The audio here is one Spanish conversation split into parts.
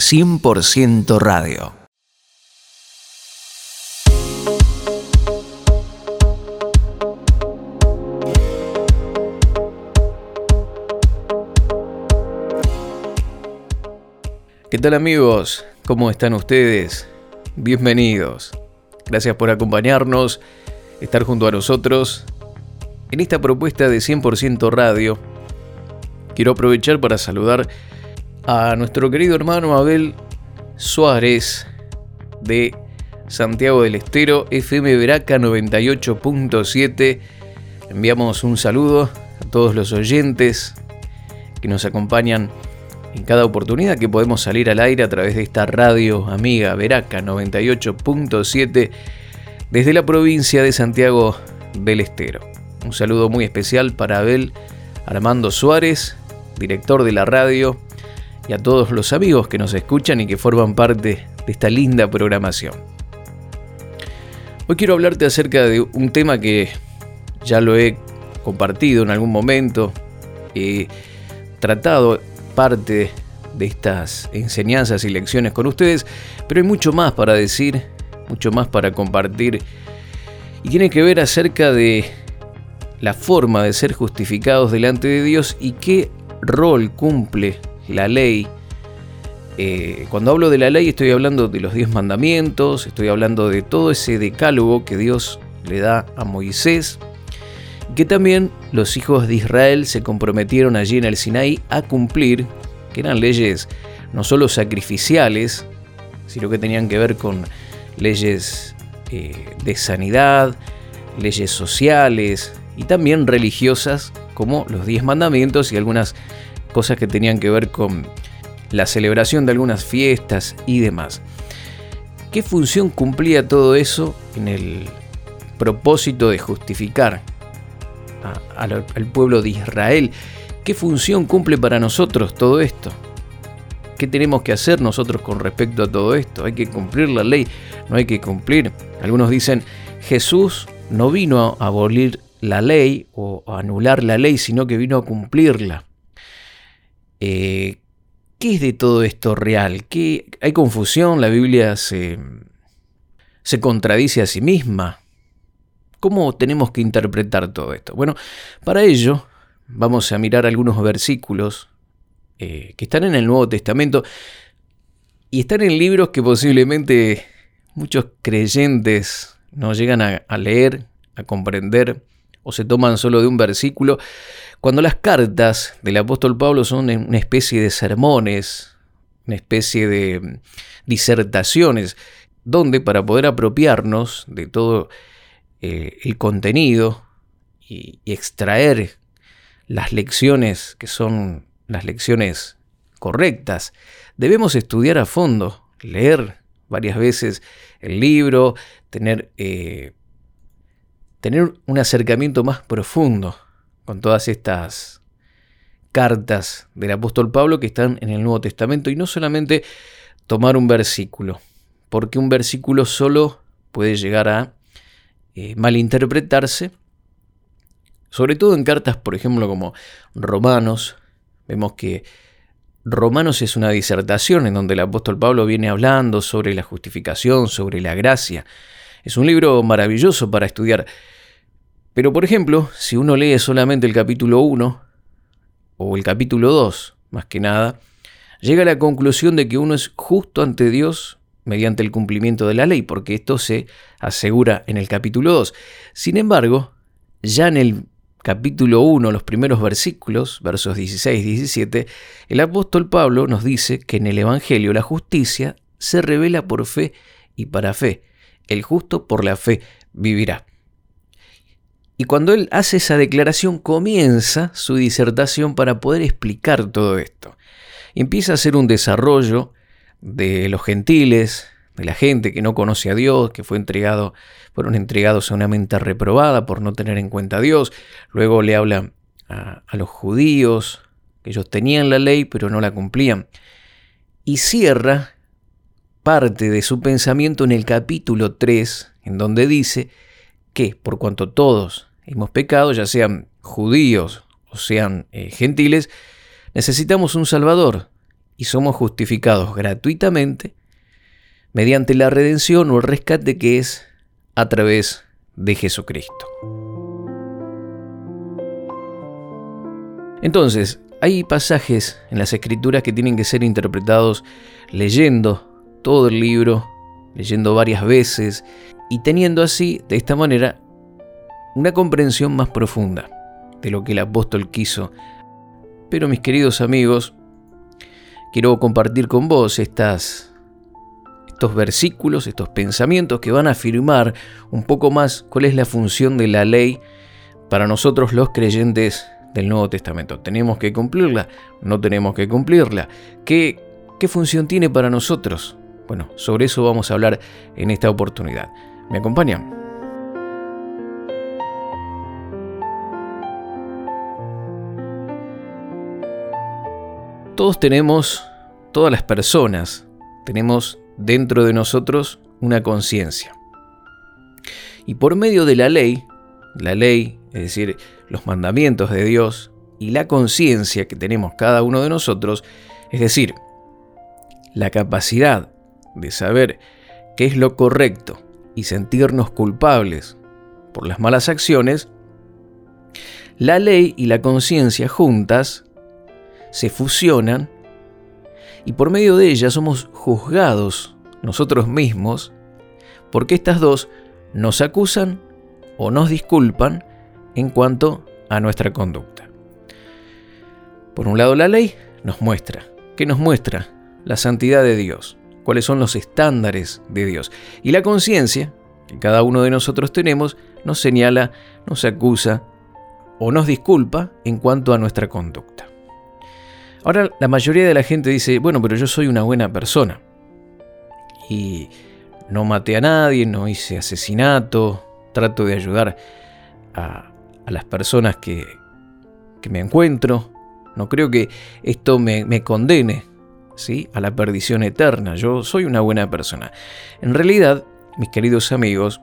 100% radio. ¿Qué tal amigos? ¿Cómo están ustedes? Bienvenidos. Gracias por acompañarnos, estar junto a nosotros en esta propuesta de 100% radio. Quiero aprovechar para saludar nuestro querido hermano Abel Suárez de Santiago del Estero, FM Veraca 98.7. Enviamos un saludo a todos los oyentes que nos acompañan en cada oportunidad que podemos salir al aire a través de esta radio amiga Veraca 98.7 desde la provincia de Santiago del Estero. Un saludo muy especial para Abel Armando Suárez, director de la radio, y a todos los amigos que nos escuchan y que forman parte de esta linda programación. Hoy quiero hablarte acerca de un tema que ya lo he compartido en algún momento, he tratado parte de estas enseñanzas y lecciones con ustedes, pero hay mucho más para decir, mucho más para compartir, y tiene que ver acerca de la forma de ser justificados delante de Dios y qué rol cumple la ley. Eh, cuando hablo de la ley estoy hablando de los diez mandamientos, estoy hablando de todo ese decálogo que Dios le da a Moisés, que también los hijos de Israel se comprometieron allí en el Sinaí a cumplir, que eran leyes no solo sacrificiales, sino que tenían que ver con leyes eh, de sanidad, leyes sociales y también religiosas, como los diez mandamientos y algunas cosas que tenían que ver con la celebración de algunas fiestas y demás. ¿Qué función cumplía todo eso en el propósito de justificar al pueblo de Israel? ¿Qué función cumple para nosotros todo esto? ¿Qué tenemos que hacer nosotros con respecto a todo esto? ¿Hay que cumplir la ley? ¿No hay que cumplir? Algunos dicen, Jesús no vino a abolir la ley o a anular la ley, sino que vino a cumplirla. Eh, ¿Qué es de todo esto real? ¿Qué, ¿Hay confusión? ¿La Biblia se, se contradice a sí misma? ¿Cómo tenemos que interpretar todo esto? Bueno, para ello vamos a mirar algunos versículos eh, que están en el Nuevo Testamento y están en libros que posiblemente muchos creyentes no llegan a leer, a comprender o se toman solo de un versículo, cuando las cartas del apóstol Pablo son una especie de sermones, una especie de mm, disertaciones, donde para poder apropiarnos de todo eh, el contenido y, extraer las lecciones que son las lecciones correctas, debemos estudiar a fondo, leer varias veces el libro, tener eh, tener un acercamiento más profundo con todas estas cartas del apóstol Pablo que están en el Nuevo Testamento y no solamente tomar un versículo, porque un versículo solo puede llegar a eh, malinterpretarse, sobre todo en cartas, por ejemplo, como Romanos, vemos que Romanos es una disertación en donde el apóstol Pablo viene hablando sobre la justificación, sobre la gracia. Es un libro maravilloso para estudiar pero por ejemplo, si uno lee solamente el capítulo 1 o el capítulo 2, más que nada, llega a la conclusión de que uno es justo ante Dios mediante el cumplimiento de la ley, porque esto se asegura en el capítulo 2. Sin embargo, ya en el capítulo 1, los primeros versículos, versos 16 y 17, el apóstol Pablo nos dice que en el Evangelio la justicia se revela por fe y para fe. El justo por la fe vivirá. Y cuando él hace esa declaración comienza su disertación para poder explicar todo esto. Y empieza a hacer un desarrollo de los gentiles, de la gente que no conoce a Dios, que fue entregado, fueron entregados a una mente reprobada por no tener en cuenta a Dios. Luego le habla a, a los judíos, que ellos tenían la ley pero no la cumplían. Y cierra parte de su pensamiento en el capítulo 3, en donde dice que por cuanto todos hemos pecado, ya sean judíos o sean eh, gentiles, necesitamos un Salvador. y somos justificados gratuitamente mediante la redención o el rescate que es a través de Jesucristo. Entonces, hay pasajes en las escrituras que tienen que ser interpretados leyendo todo el libro, leyendo varias veces y teniendo así, de esta manera, una comprensión más profunda de lo que el apóstol quiso. Pero mis queridos amigos, quiero compartir con vos estas, estos versículos, estos pensamientos que van a afirmar un poco más cuál es la función de la ley para nosotros los creyentes del Nuevo Testamento. ¿Tenemos que cumplirla? ¿No tenemos que cumplirla? ¿Qué, qué función tiene para nosotros? Bueno, sobre eso vamos a hablar en esta oportunidad. ¿Me acompañan? Todos tenemos, todas las personas, tenemos dentro de nosotros una conciencia. Y por medio de la ley, la ley, es decir, los mandamientos de Dios y la conciencia que tenemos cada uno de nosotros, es decir, la capacidad de saber qué es lo correcto y sentirnos culpables por las malas acciones, la ley y la conciencia juntas se fusionan y por medio de ellas somos juzgados nosotros mismos porque estas dos nos acusan o nos disculpan en cuanto a nuestra conducta. Por un lado la ley nos muestra, ¿qué nos muestra? La santidad de Dios, cuáles son los estándares de Dios. Y la conciencia, que cada uno de nosotros tenemos, nos señala, nos acusa o nos disculpa en cuanto a nuestra conducta. Ahora la mayoría de la gente dice, bueno, pero yo soy una buena persona. Y no maté a nadie, no hice asesinato, trato de ayudar a, las personas que, que, me encuentro. No creo que esto me, me condene ¿sí? a la perdición eterna. Yo soy una buena persona. En realidad, mis queridos amigos,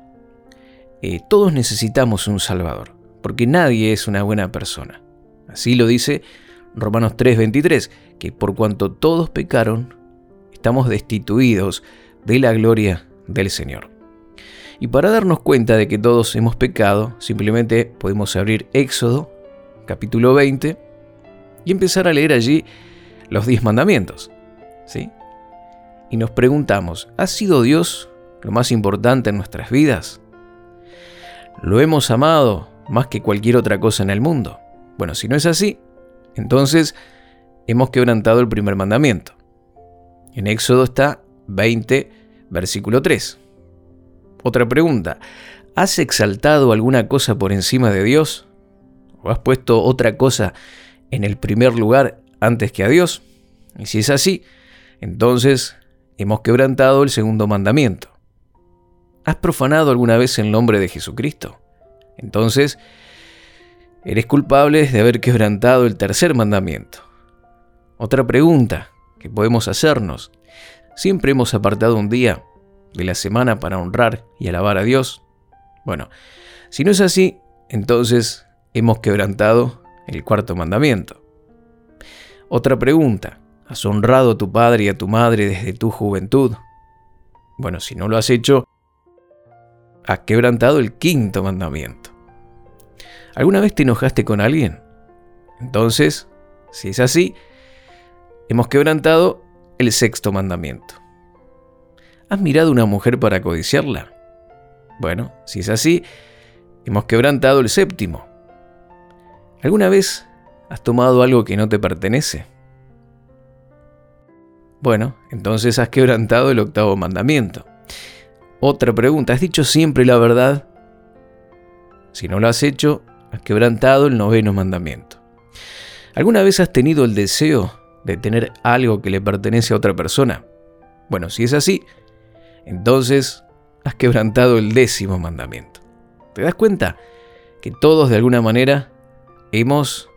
eh, todos necesitamos un Salvador, porque nadie es una buena persona. Así lo dice Romanos 3:23, que por cuanto todos pecaron, estamos destituidos de la gloria del Señor. Y para darnos cuenta de que todos hemos pecado, simplemente podemos abrir Éxodo, capítulo 20, y empezar a leer allí los diez mandamientos. Y nos preguntamos, ¿ha sido Dios lo más importante en nuestras vidas? ¿Lo hemos amado más que cualquier otra cosa en el mundo? Bueno, si no es así, entonces hemos quebrantado el primer mandamiento. En Éxodo está 20, versículo 3. Otra pregunta, ¿has exaltado alguna cosa por encima de Dios? ¿O has puesto otra cosa en el primer lugar antes que a Dios? Y si es así, entonces hemos quebrantado el segundo mandamiento. ¿Has profanado alguna vez el nombre de Jesucristo? Entonces, eres culpable de haber quebrantado el tercer mandamiento. Otra pregunta que podemos hacernos. ¿Siempre hemos apartado un día de la semana para honrar y alabar a Dios? Bueno, si no es así, entonces hemos quebrantado el cuarto mandamiento. Otra pregunta, ¿has honrado a tu padre y a tu madre desde tu juventud? Bueno, si no lo has hecho, has quebrantado el quinto mandamiento. ¿Alguna vez te enojaste con alguien? Entonces, si es así, hemos quebrantado el sexto mandamiento. ¿Has mirado una mujer para codiciarla? Bueno, si es así, hemos quebrantado el séptimo. ¿Alguna vez has tomado algo que no te pertenece? Bueno, entonces has quebrantado el octavo mandamiento. Otra pregunta, ¿has dicho siempre la verdad? Si no lo has hecho, has quebrantado el noveno mandamiento. ¿Alguna vez has tenido el deseo de tener algo que le pertenece a otra persona? Bueno, si es así, entonces has quebrantado el décimo mandamiento. ¿Te das cuenta? Que todos de alguna manera hemos...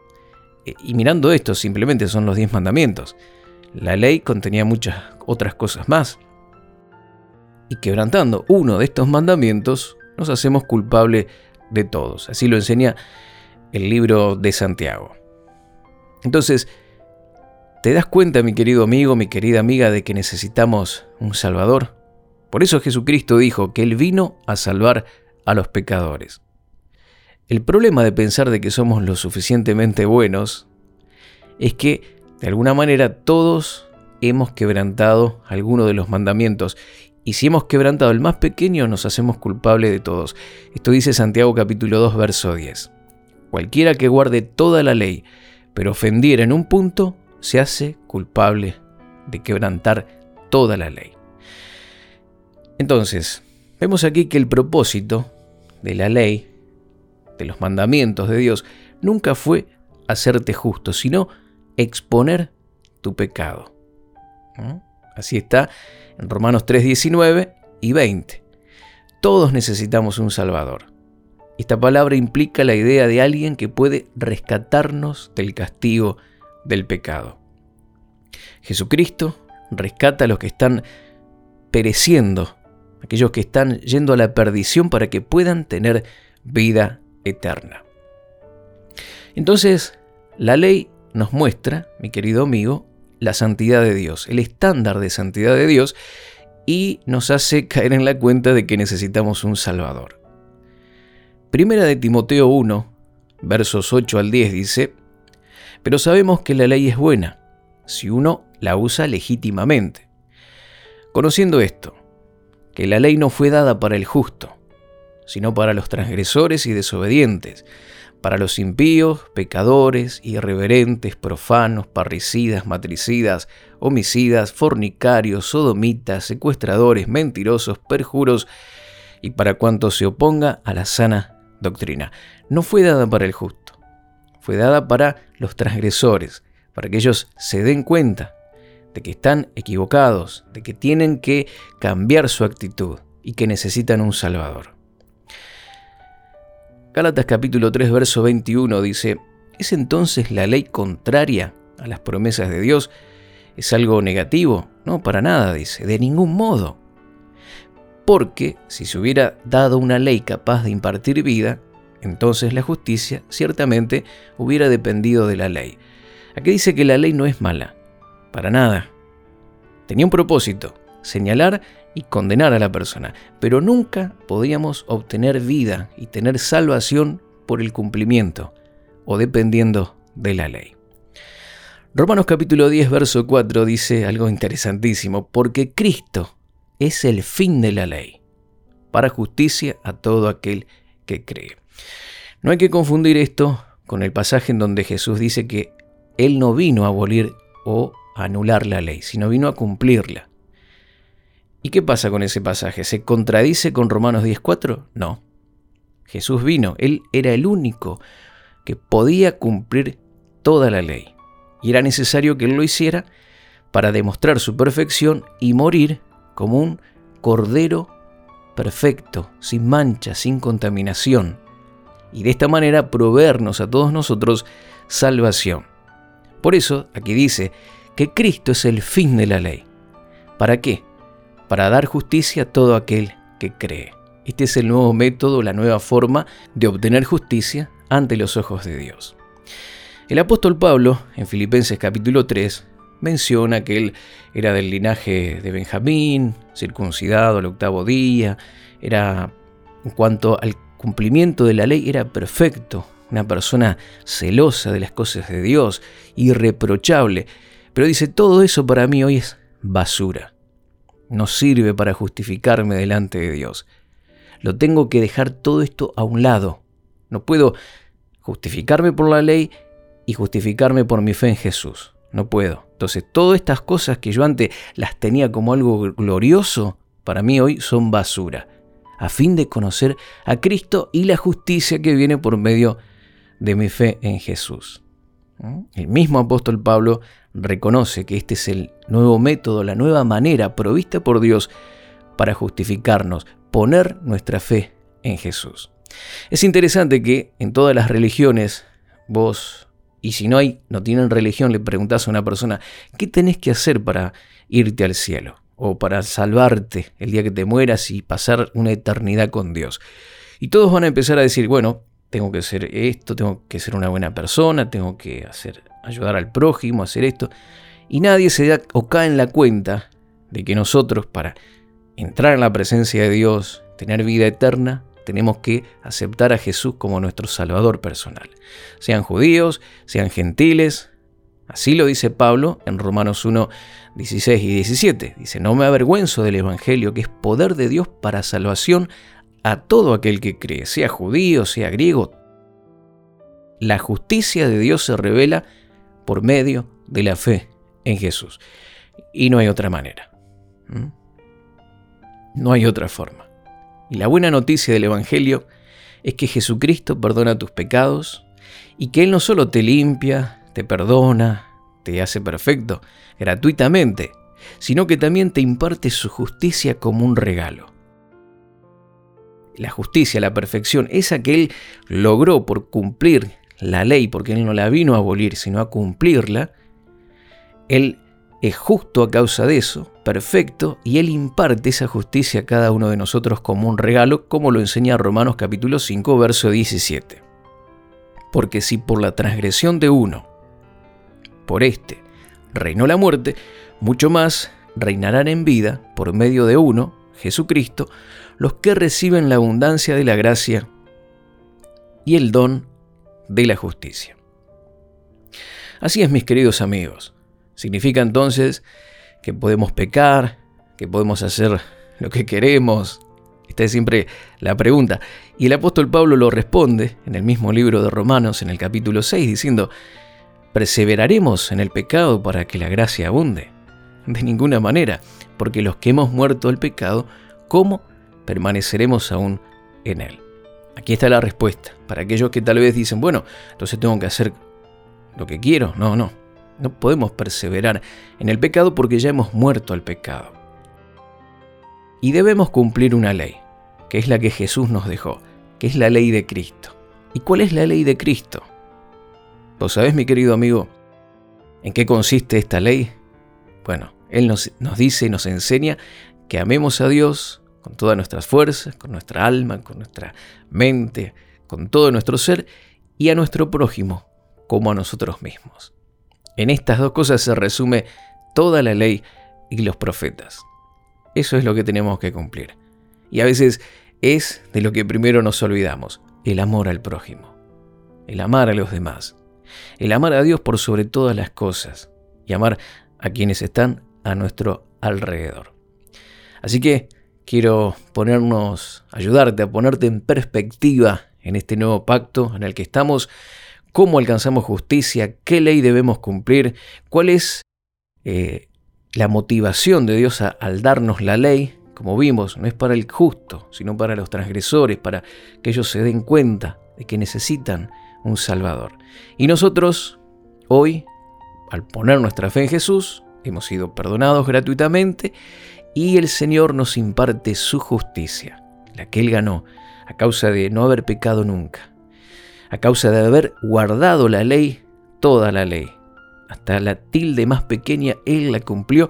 Eh, y mirando esto, simplemente son los diez mandamientos. La ley contenía muchas otras cosas más. Y quebrantando uno de estos mandamientos, nos hacemos culpable de todos. Así lo enseña el libro de Santiago. Entonces, ¿Te das cuenta, mi querido amigo, mi querida amiga, de que necesitamos un Salvador? Por eso Jesucristo dijo que Él vino a salvar a los pecadores. El problema de pensar de que somos lo suficientemente buenos es que, de alguna manera, todos hemos quebrantado alguno de los mandamientos. Y si hemos quebrantado el más pequeño, nos hacemos culpables de todos. Esto dice Santiago capítulo 2, verso 10. Cualquiera que guarde toda la ley, pero ofendiera en un punto, se hace culpable de quebrantar toda la ley. Entonces, vemos aquí que el propósito de la ley, de los mandamientos de Dios, nunca fue hacerte justo, sino exponer tu pecado. Así está en Romanos 3, 19 y 20. Todos necesitamos un Salvador. Esta palabra implica la idea de alguien que puede rescatarnos del castigo del pecado. Jesucristo rescata a los que están pereciendo, aquellos que están yendo a la perdición para que puedan tener vida eterna. Entonces, la ley nos muestra, mi querido amigo, la santidad de Dios, el estándar de santidad de Dios, y nos hace caer en la cuenta de que necesitamos un Salvador. Primera de Timoteo 1, versos 8 al 10 dice, pero sabemos que la ley es buena si uno la usa legítimamente. Conociendo esto, que la ley no fue dada para el justo, sino para los transgresores y desobedientes, para los impíos, pecadores, irreverentes, profanos, parricidas, matricidas, homicidas, fornicarios, sodomitas, secuestradores, mentirosos, perjuros, y para cuanto se oponga a la sana doctrina. No fue dada para el justo, fue dada para los transgresores, para que ellos se den cuenta de que están equivocados, de que tienen que cambiar su actitud y que necesitan un Salvador. Gálatas capítulo 3 verso 21 dice, ¿es entonces la ley contraria a las promesas de Dios? ¿Es algo negativo? No, para nada, dice, de ningún modo. Porque si se hubiera dado una ley capaz de impartir vida, entonces la justicia ciertamente hubiera dependido de la ley. Aquí dice que la ley no es mala, para nada. Tenía un propósito, señalar y condenar a la persona, pero nunca podíamos obtener vida y tener salvación por el cumplimiento o dependiendo de la ley. Romanos capítulo 10, verso 4 dice algo interesantísimo, porque Cristo es el fin de la ley, para justicia a todo aquel que cree. No hay que confundir esto con el pasaje en donde Jesús dice que él no vino a abolir o anular la ley, sino vino a cumplirla. ¿Y qué pasa con ese pasaje? ¿Se contradice con Romanos 10.4? No. Jesús vino, Él era el único que podía cumplir toda la ley. Y era necesario que Él lo hiciera para demostrar su perfección y morir como un cordero perfecto, sin mancha, sin contaminación. Y de esta manera proveernos a todos nosotros salvación. Por eso aquí dice que Cristo es el fin de la ley. ¿Para qué? Para dar justicia a todo aquel que cree. Este es el nuevo método, la nueva forma de obtener justicia ante los ojos de Dios. El apóstol Pablo, en Filipenses capítulo 3, menciona que él era del linaje de Benjamín, circuncidado al octavo día, era, en cuanto al cumplimiento de la ley, era perfecto, una persona celosa de las cosas de Dios, irreprochable. Pero dice, todo eso para mí hoy es basura. No sirve para justificarme delante de Dios. Lo tengo que dejar todo esto a un lado. No puedo justificarme por la ley y justificarme por mi fe en Jesús. No puedo. Entonces, todas estas cosas que yo antes las tenía como algo glorioso, para mí hoy son basura, a fin de conocer a Cristo y la justicia que viene por medio de mi fe en Jesús. El mismo apóstol Pablo reconoce que este es el nuevo método, la nueva manera provista por Dios para justificarnos, poner nuestra fe en Jesús. Es interesante que en todas las religiones vos, y si no hay, no tienen religión, le preguntás a una persona, ¿qué tenés que hacer para irte al cielo? O para salvarte el día que te mueras y pasar una eternidad con Dios. Y todos van a empezar a decir, bueno, tengo que ser esto, tengo que ser una buena persona, tengo que hacer, ayudar al prójimo, hacer esto. Y nadie se da o cae en la cuenta de que nosotros para entrar en la presencia de Dios, tener vida eterna, tenemos que aceptar a Jesús como nuestro Salvador personal. Sean judíos, sean gentiles. Así lo dice Pablo en Romanos 1, 16 y 17. Dice, no me avergüenzo del Evangelio, que es poder de Dios para salvación a todo aquel que cree, sea judío, sea griego. La justicia de Dios se revela por medio de la fe en Jesús. Y no hay otra manera. ¿Mm? No hay otra forma. Y la buena noticia del Evangelio es que Jesucristo perdona tus pecados y que Él no solo te limpia, te perdona, te hace perfecto gratuitamente, sino que también te imparte su justicia como un regalo. La justicia, la perfección, esa que Él logró por cumplir la ley, porque Él no la vino a abolir, sino a cumplirla, Él es justo a causa de eso, perfecto, y Él imparte esa justicia a cada uno de nosotros como un regalo, como lo enseña Romanos capítulo 5, verso 17. Porque si por la transgresión de uno, por este, reinó la muerte, mucho más reinarán en vida, por medio de uno, Jesucristo, los que reciben la abundancia de la gracia y el don de la justicia. Así es, mis queridos amigos. Significa entonces que podemos pecar, que podemos hacer lo que queremos. Esta es siempre la pregunta. Y el apóstol Pablo lo responde en el mismo libro de Romanos, en el capítulo 6, diciendo, ¿perseveraremos en el pecado para que la gracia abunde? De ninguna manera, porque los que hemos muerto al pecado, ¿cómo permaneceremos aún en él? Aquí está la respuesta. Para aquellos que tal vez dicen, bueno, entonces tengo que hacer lo que quiero. No, no. No podemos perseverar en el pecado porque ya hemos muerto al pecado. Y debemos cumplir una ley, que es la que Jesús nos dejó, que es la ley de Cristo. ¿Y cuál es la ley de Cristo? ¿Vos sabés, mi querido amigo, en qué consiste esta ley? Bueno, Él nos, nos dice y nos enseña que amemos a Dios con todas nuestras fuerzas, con nuestra alma, con nuestra mente, con todo nuestro ser y a nuestro prójimo como a nosotros mismos. En estas dos cosas se resume toda la ley y los profetas. Eso es lo que tenemos que cumplir. Y a veces es de lo que primero nos olvidamos, el amor al prójimo, el amar a los demás, el amar a Dios por sobre todas las cosas y amar a quienes están a nuestro alrededor. Así que quiero ponernos, ayudarte a ponerte en perspectiva en este nuevo pacto en el que estamos cómo alcanzamos justicia, qué ley debemos cumplir, cuál es eh, la motivación de Dios al darnos la ley. Como vimos, no es para el justo, sino para los transgresores, para que ellos se den cuenta de que necesitan un Salvador. Y nosotros, hoy, al poner nuestra fe en Jesús, hemos sido perdonados gratuitamente y el Señor nos imparte su justicia, la que Él ganó, a causa de no haber pecado nunca a causa de haber guardado la ley, toda la ley. Hasta la tilde más pequeña Él la cumplió.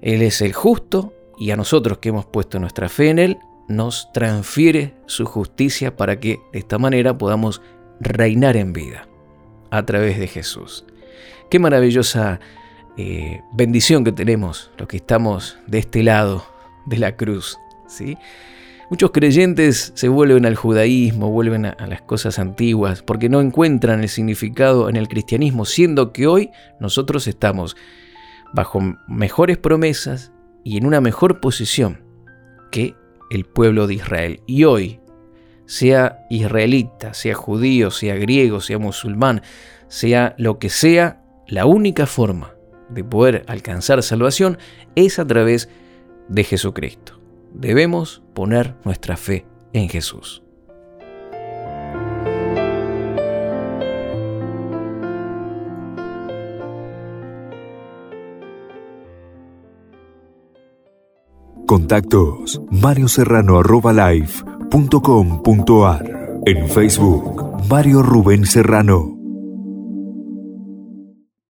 Él es el justo y a nosotros que hemos puesto nuestra fe en Él, nos transfiere su justicia para que de esta manera podamos reinar en vida a través de Jesús. Qué maravillosa eh, bendición que tenemos los que estamos de este lado de la cruz. ¿sí? Muchos creyentes se vuelven al judaísmo, vuelven a, las cosas antiguas, porque no encuentran el significado en el cristianismo, siendo que hoy nosotros estamos bajo mejores promesas y en una mejor posición que el pueblo de Israel. Y hoy, sea israelita, sea judío, sea griego, sea musulmán, sea lo que sea, la única forma de poder alcanzar salvación es a través de Jesucristo. Debemos poner nuestra fe en Jesús. Contactos Mario Serrano En Facebook Mario Rubén Serrano